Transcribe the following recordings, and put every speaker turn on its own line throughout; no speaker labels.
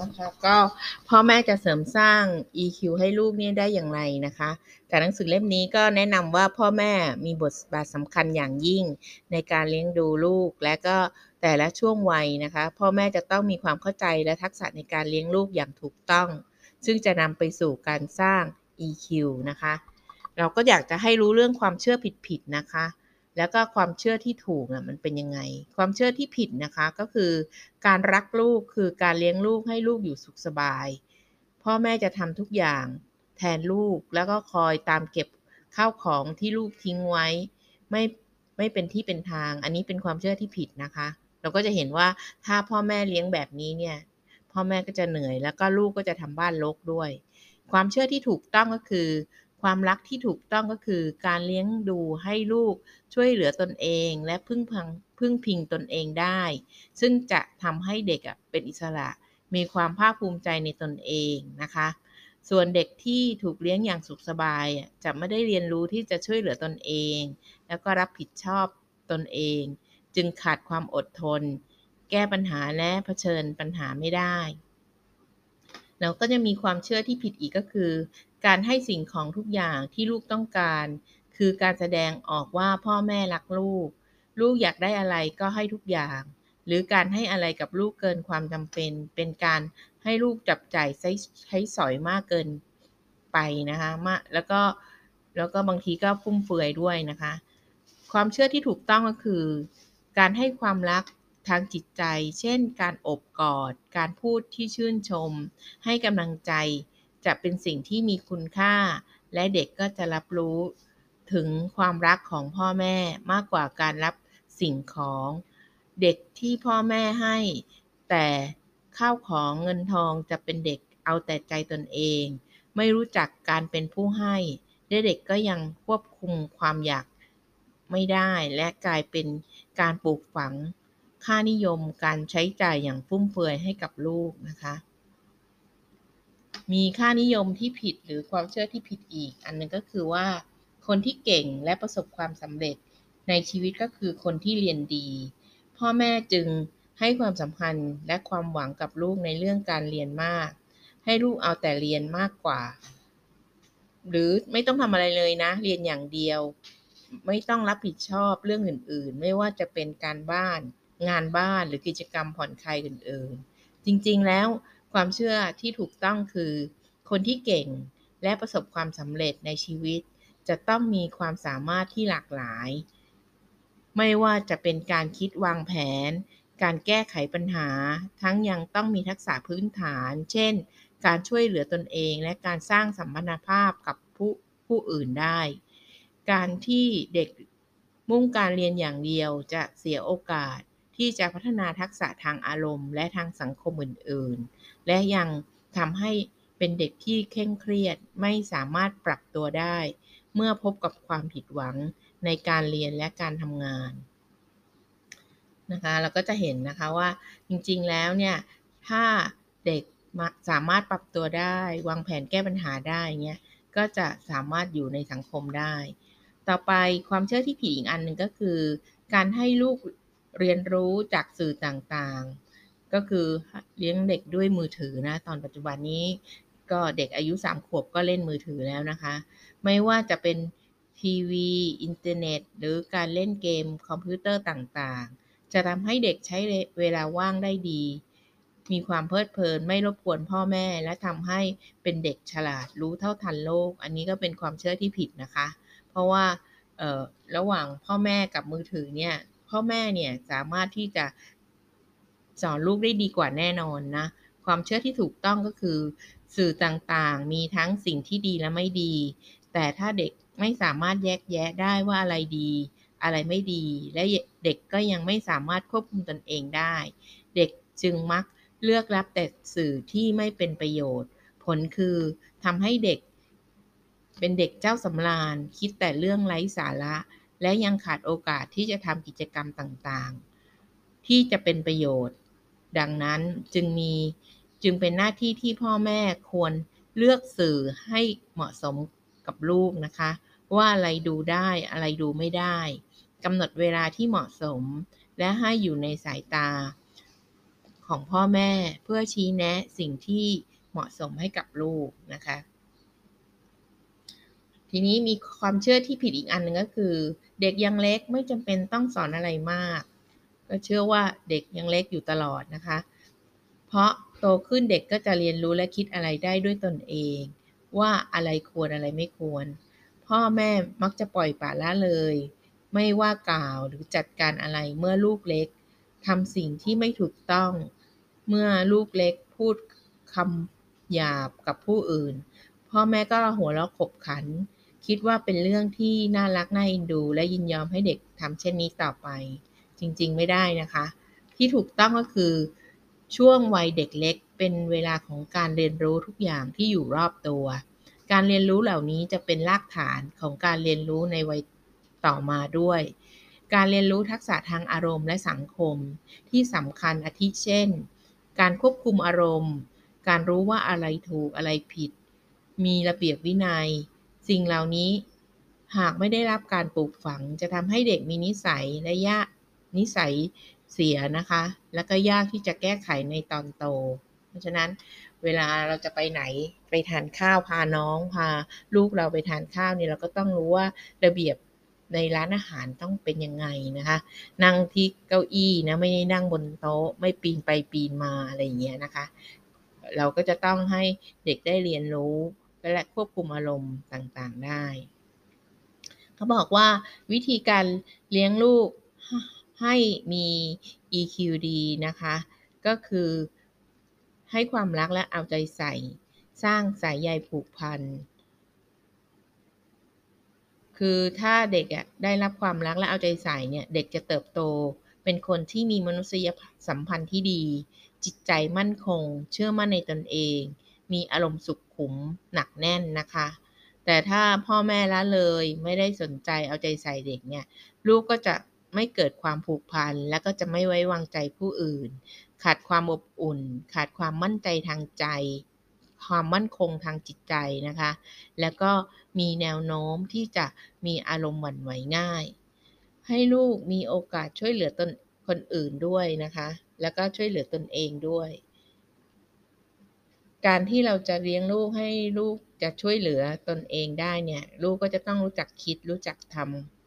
นะคะก็พ่อแม่จะเสริมสร้าง EQ ให้ลูกเนี่ยได้อย่างไรนะคะ จากหนังสือเล่มนี้ก็แนะนำว่าพ่อแม่มีบทบาทสำคัญอย่างยิ่งในการเลี้ยงดูลูก และก็แต่ละช่วงวัยนะคะ พ่อแม่จะต้องมีความเข้าใจและทักษะในการเลี้ยงลูกอย่างถูกต้อง ซึ่งจะนำไปสู่การสร้าง EQ นะคะ เราก็อยากจะให้รู้เรื่องความเชื่อผิดๆนะคะ แล้วก็ความเชื่อที่ถูกอะมันเป็นยังไง ความเชื่อที่ผิดนะคะก็คือการรักลูกคือการเลี้ยงลูกให้ลูกอยู่สุขสบาย พ่อแม่จะทำทุกอย่างแทนลูกแล้วก็คอยตามเก็บข้าวของที่ลูกทิ้งไว้ ไม่ไม่เป็นที่เป็นทาง อันนี้เป็นความเชื่อที่ผิดนะคะ เราก็จะเห็นว่าถ้าพ่อแม่เลี้ยงแบบนี้เนี่ยพ่อแม่ก็จะเหนื่อย แล้วก็ลูกก็จะทำบ้านรกด้วย ความเชื่อที่ถูกต้องก็คือ ความรักที่ถูกต้องก็คือการเลี้ยงดูให้ลูกช่วยเหลือตนเอง และพึ่งพังพึ่งพิงตนเองได้ ซึ่งจะทำให้เด็กเป็นอิสระ มีความภาคภูมิใจในตนเองนะคะ ส่วนเด็กที่ถูกเลี้ยงอย่างสุขสบายจะไม่ได้เรียนรู้ที่จะช่วยเหลือตนเอง แล้วก็รับผิดชอบตนเอง จึงขาดความอดทน แก้ปัญหาและะเผชิญปัญหาไม่ได้ แล้วก็จะมีความเชื่อที่ผิดอีกก็คือ การให้สิ่งของทุกอย่างที่ลูกต้องการ คือการแสดงออกว่าพ่อแม่รักลูก ลูกอยากได้อะไรก็ให้ทุกอย่าง หรือการให้อะไรกับลูกเกินความจำเป็น เป็นการให้ลูกจับจ่ายใช้ใช้สอยมากเกินไปนะคะมาแล้วก็แล้วก็บางทีก็ฟุ่มเฟือยด้วยนะคะ ความเชื่อที่ถูกต้องก็คือ การให้ความรัก ทางจิตใจ เช่น การอบกอด การพูดที่ชื่นชม ให้กำลังใจ จะเป็นสิ่งที่มีคุณค่า และเด็กก็จะรับรู้ถึงความรักของพ่อแม่มากกว่าการรับสิ่งของ เด็กที่พ่อแม่ให้ แต่ข้าวของเงินทองจะเป็นเด็กเอาแต่ใจตนเอง ไม่รู้จักการเป็นผู้ให้เด็กก็ยังควบคุมความอยากไม่ได้ และกลายเป็นการปลูกฝัง ค่านิยมการใช้จ่ายอย่างฟุ่มเฟือยให้กับลูกนะคะ มีค่านิยมที่ผิดหรือความเชื่อที่ผิดอีก อันนึงก็คือว่า คนที่เก่งและประสบความสำเร็จในชีวิตก็คือคนที่เรียนดี พ่อแม่จึงให้ความสำคัญและความหวังกับลูกในเรื่องการเรียนมาก ให้ลูกเอาแต่เรียนมากกว่า หรือไม่ต้องทำอะไรเลยนะ เรียนอย่างเดียว ไม่ต้องรับผิดชอบเรื่องอื่นๆ ไม่ว่าจะเป็นการบ้าน งานบ้านหรือกิจกรรมผ่อนคลายอื่นๆ จริงๆ แล้วความเชื่อที่ถูกต้องคือ คนที่เก่งและประสบความสำเร็จในชีวิต จะต้องมีความสามารถที่หลากหลาย ไม่ว่าจะเป็นการคิดวางแผน การแก้ไขปัญหา ทั้งยังต้องมีทักษะพื้นฐาน เช่น การช่วยเหลือตนเองและการสร้างสัมพันธภาพกับผู้ผู้อื่นได้ การที่เด็กมุ่งการเรียนอย่างเดียวจะเสียโอกาส ที่จะพัฒนาทักษะทางอารมณ์ และทางสังคมอื่น ๆ และยังทำให้เป็นเด็กที่เคร่งเครียดไม่สามารถปรับตัวได้ เมื่อพบกับความผิดหวังในการเรียนและการทำงานนะคะเราก็จะเห็นนะคะว่าจริงๆแล้วเนี่ยถ้าเด็กสามารถปรับตัวได้ วางแผนแก้ปัญหาได้เงี้ยก็จะสามารถอยู่ในสังคมได้ ต่อไปความเชื่อที่ผิดอีกอันหนึ่งก็คือ การให้ลูก เรียนรู้จากสื่อต่างๆ ก็คือเลี้ยงเด็กด้วยมือถือนะ ตอนปัจจุบันนี้ก็เด็กอายุ 3 ขวบก็เล่นมือถือแล้วนะคะ ไม่ว่าจะเป็นทีวี อินเทอร์เน็ต หรือการเล่นเกมคอมพิวเตอร์ต่างๆ จะทำให้เด็กใช้เวลาว่างได้ดี มีความเพลิดเพลินไม่รบกวนพ่อแม่ และทำให้เป็นเด็กฉลาดรู้เท่าทันโลก อันนี้ก็เป็นความเชื่อที่ผิดนะคะ เพราะว่าระหว่างพ่อแม่กับมือถือเนี่ย พ่อแม่เนี่ยสามารถที่จะสอนลูกได้ดีกว่าแน่นอนนะ ความเชื่อที่ถูกต้องก็คือ สื่อต่างๆ มีทั้งสิ่งที่ดีและไม่ดี แต่ถ้าเด็กไม่สามารถแยกแยะได้ว่าอะไรดี อะไรไม่ดี และเด็กก็ยังไม่สามารถควบคุมตนเองได้ เด็กจึงมักเลือกรับแต่สื่อที่ไม่เป็นประโยชน์ ผลคือทำให้เด็ก เป็นเด็กเจ้าสำราญ คิดแต่เรื่องไร้สาระ และยังขาดโอกาสที่จะทำกิจกรรมต่างๆ ที่จะเป็นประโยชน์ ดังนั้นจึงมีจึงเป็นหน้าที่ที่พ่อแม่ควรเลือกสื่อให้เหมาะสมกับลูกนะคะ ว่าอะไรดูได้อะไรดูไม่ได้กำหนดเวลาที่เหมาะสม และให้อยู่ในสายตา ของพ่อแม่เพื่อชี้แนะสิ่งที่เหมาะสมให้กับลูกนะคะ ทีนี้มีความเชื่อที่ผิดอีกอันหนึ่งก็คือ เด็กยังเล็กไม่จำเป็นต้องสอนอะไรมาก ก็เชื่อว่าเด็กยังเล็กอยู่ตลอดนะคะ เพราะโตขึ้นเด็กก็จะเรียนรู้และคิดอะไรได้ด้วยตนเอง ว่าอะไรควรอะไรไม่ควร พ่อแม่มักจะปล่อยปละละเลย ไม่ว่ากล่าวหรือจัดการอะไรเมื่อลูกเล็กทำสิ่งที่ไม่ถูกต้อง เมื่อลูกเล็กพูดคำหยาบกับผู้อื่น พ่อแม่ก็หัวเราะขบขัน คิดว่าเป็นเรื่องที่น่ารักน่าเอ็นดู และยินยอมให้เด็กทำเช่นนี้ต่อไป จริงๆ ไม่ได้นะคะ ที่ถูกต้องก็คือ ช่วงวัยเด็กเล็ก เป็นเวลาของการเรียนรู้ทุกอย่างที่อยู่รอบตัว การเรียนรู้เหล่านี้จะเป็นรากฐานของการเรียนรู้ในวัยต่อมาด้วย การเรียนรู้ทักษะทางอารมณ์และสังคม ที่สำคัญอาทิเช่น การควบคุมอารมณ์ การรู้ว่าอะไรถูกอะไรผิด มีระเบียบวินัย สิ่งเหล่านี้หากไม่ได้รับการปลูกฝัง จะทำให้เด็กมีนิสัยและยากนิสัยเสียนะคะ แล้วก็ยากที่จะแก้ไขในตอนโต เพราะฉะนั้นเวลาเราจะไปไหนไปทานข้าวพาน้องพาลูกเราไปทานข้าวเนี่ยเราก็ต้องรู้ว่าระเบียบในร้านอาหารต้องเป็นยังไงนะคะ นั่งที่เก้าอี้นะไม่ได้นั่งบนโต๊ะ ไม่ปีนไปปีนมาอะไรอย่างเงี้ยนะคะ เราก็จะต้องให้เด็กได้เรียนรู้ และควบคุมอารมณ์ต่างๆได้ เขาบอกว่าวิธีการเลี้ยงลูกให้มี EQ ดีนะคะ ก็คือให้ความรักและเอาใจใส่ สร้างสายใยผูกพัน คือถ้าเด็กอะได้รับความรักและเอาใจใส่เนี่ย เด็กจะเติบโต เป็นคนที่มีมนุษยสัมพันธ์ที่ดี จิตใจมั่นคง เชื่อมั่นในตนเอง มีอารมณ์สุขขุมหนักแน่นนะคะ แต่ถ้าพ่อแม่ละเลยไม่ได้สนใจเอาใจใส่เด็กเนี่ย ลูกก็จะไม่เกิดความผูกพัน และก็จะไม่ไว้วางใจผู้อื่น ขาดความอบอุ่น ขาดความมั่นใจทางใจ ความมั่นคงทางจิตใจนะคะ แล้วก็มีแนวโน้มที่จะมีอารมณ์หวั่นไหวง่าย ให้ลูกมีโอกาสช่วยเหลือตนคนอื่นด้วยนะคะ แล้วก็ช่วยเหลือตนเองด้วย การที่เราจะเลี้ยงลูกให้ลูกจะช่วยเหลือตนเองได้เนี่ย ลูกก็จะต้องรู้จักคิดรู้จักท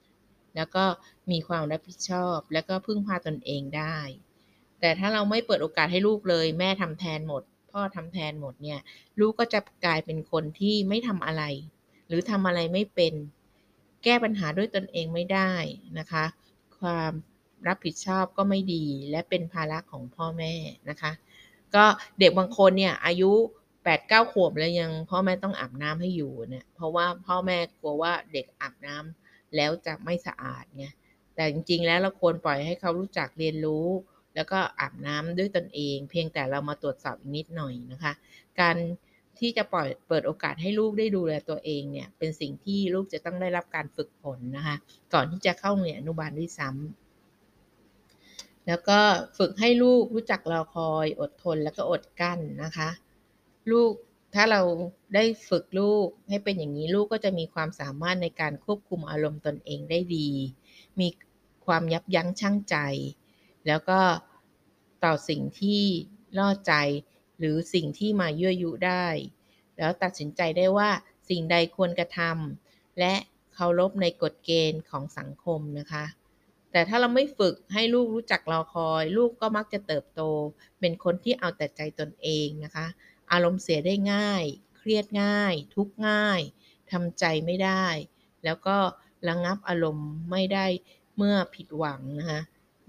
ำแล้วก็มีความรับผิดชอบ แล้วก็พึ่งพาตนเองได้ แต่ถ้าเราไม่เปิดโอกาสให้ลูกเลย แม่ทำแทนหมด พ่อทำแทนหมดเนี่ย ลูกก็จะกลายเป็นคนที่ไม่ทำอะไร หรือทำอะไรไม่เป็น แก้ปัญหาด้วยตนเองไม่ได้นะคะ ความรับผิดชอบก็ไม่ดี และเป็นภาระของพ่อแม่นะคะ ก็เด็กบางคนเนี่ยอายุ8ปดเก้าขวบแล้วยังพ่อแม่ต้องอาบน้ำให้อยู่เนี่ยเพราะว่าพ่อแม่กลัวว่าเด็กอาบน้ำแล้วจะไม่สะอาดไงแต่จริงๆแล้วเราควรปล่อยให้เขารู้จักเรียนรู้ แล้วก็อาบน้ำด้วยตนเอง เพียงแต่เรามาตรวจสอบอีกนิดหน่อยนะคะ การที่จะปล่อยเปิดโอกาสให้ลูกได้ดูแลตัวเองเนี่ยเป็นสิ่งที่ลูกจะต้องได้รับการฝึกฝนนะคะ ก่อนที่จะเข้าเรียนอนุบาลด้วยซ้ำ แล้วก็ฝึกให้ลูกรู้จักรอคอยอดทนแล้วก็อดกั้นนะคะ ลูกถ้าเราได้ฝึกลูกให้เป็นอย่างนี้ลูกก็จะมีความสามารถในการควบคุมอารมณ์ตนเองได้ดี มีความยับยั้งชั่งใจ แล้วก็ต่อสิ่งที่ล่อใจหรือสิ่งที่มายั่วยุได้ แล้วตัดสินใจได้ว่าสิ่งใดควรกระทำและเคารพในกฎเกณฑ์ของสังคมนะคะ แต่ถ้าเราไม่ฝึกให้ลูกรู้จักรอคอย ลูกก็มักจะเติบโต เป็นคนที่เอาแต่ใจตนเองนะคะ อารมณ์เสียได้ง่าย เครียดง่าย ทุกง่ายทำใจไม่ได้ แล้วก็ระงงับอารมณ์ไม่ได้เมื่อผิดหวังนะคะ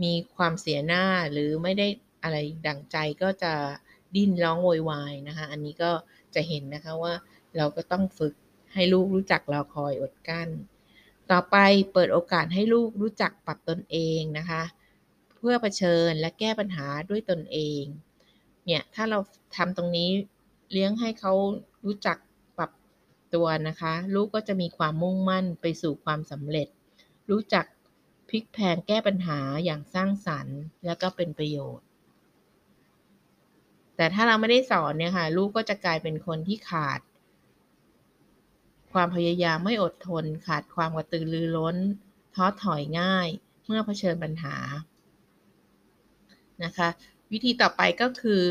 มีความเสียหน้าหรือไม่ได้อะไรดังใจก็จะดิ้นร้องโวยวายนะคะ อันนี้ก็จะเห็นนะคะว่าเราก็ต้องฝึกให้ลูกรู้จักรอคอยอดกั้น ต่อไปเปิดโอกาสให้ลูกรู้จักปรับตนเองนะคะ เพื่อเผชิญและแก้ปัญหาด้วยตนเอง เนี่ย ถ้าเราทำตรงนี้เลี้ยงให้เขารู้จักปรับตัวนะคะ ลูกก็จะมีความมุ่งมั่นไปสู่ความสำเร็จ รู้จักพลิกแพลงแก้ปัญหาอย่างสร้างสรรค์ และก็เป็นประโยชน์ แต่ถ้าเราไม่ได้สอนเนี่ยค่ะ ลูกก็จะกลายเป็นคนที่ขาด ความพยายามไม่อดทน ขาดความกระตือรือร้น ท้อถอยง่าย เมื่อเผชิญปัญหา นะคะ วิธีต่อไปก็คือ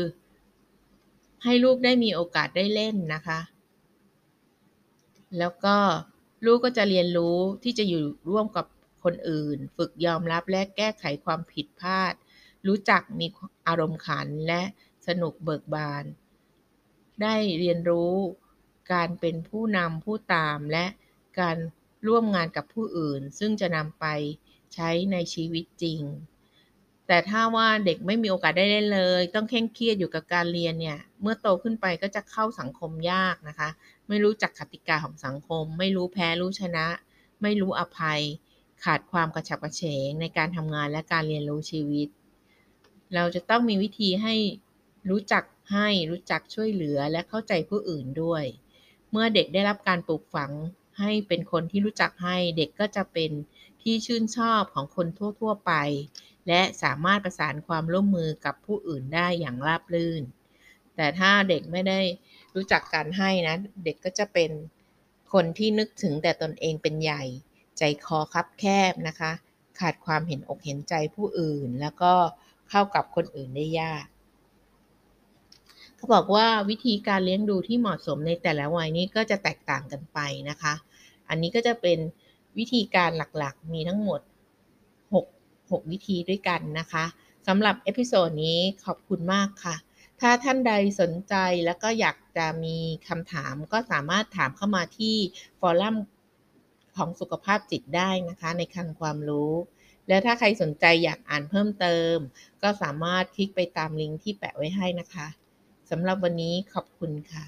ให้ลูกได้มีโอกาสได้เล่นนะคะ แล้วก็ลูกก็จะเรียนรู้ที่จะอยู่ร่วมกับคนอื่น ฝึกยอมรับและแก้ไขความผิดพลาด รู้จักมีอารมณ์ขันและสนุกเบิกบาน ได้เรียนรู้ การเป็นผู้นำผู้ตาม และการร่วมงานกับผู้อื่น ซึ่งจะนำไปใช้ในชีวิตจริง แต่ถ้าว่าเด็กไม่มีโอกาสได้เล่นเลย ต้องเคร่งเครียดอยู่กับการเรียนเนี่ย เมื่อโตขึ้นไปก็จะเข้าสังคมยากนะคะ ไม่รู้จักกติกาของสังคม ไม่รู้แพ้รู้ชนะ ไม่รู้อภัย ขาดความกระฉับกระเฉงในการทำงานและการเรียนรู้ชีวิต เราจะต้องมีวิธีให้รู้จักให้รู้จักช่วยเหลือและเข้าใจผู้อื่นด้วย เมื่อเด็กได้รับการปลูกฝังให้เป็นคนที่รู้จักให้เด็กก็จะเป็นที่ชื่นชอบของคนทั่ว ๆ ไป และสามารถประสานความร่วมมือกับผู้อื่นได้อย่างราบรื่น แต่ถ้าเด็กไม่ได้รู้จักการให้นะเด็กก็จะเป็นคนที่นึกถึงแต่ตนเองเป็นใหญ่ ใจคอคับแคบนะคะ ขาดความเห็นอกเห็นใจผู้อื่น แล้วก็เข้ากับคนอื่นได้ยาก เขาบอกว่าวิธีการเลี้ยงดูที่เหมาะสมในแต่ละวัยนี้ก็จะแตกต่างกันไปนะคะ อันนี้ก็จะเป็นวิธีการหลักๆ มีทั้งหมด 6 6 วิธีด้วยกันนะคะสำหรับ episode นี้ขอบคุณมากค่ะ ถ้าท่านใดสนใจแล้วก็อยากจะมีคำถามก็สามารถถามเข้ามาที่ forum ของสุขภาพจิตได้นะคะในคลังความรู้ และถ้าใครสนใจอยากอ่านเพิ่มเติม ก็สามารถคลิกไปตามลิงก์ที่แปะไว้ให้นะคะ สำหรับวันนี้ขอบคุณค่ะ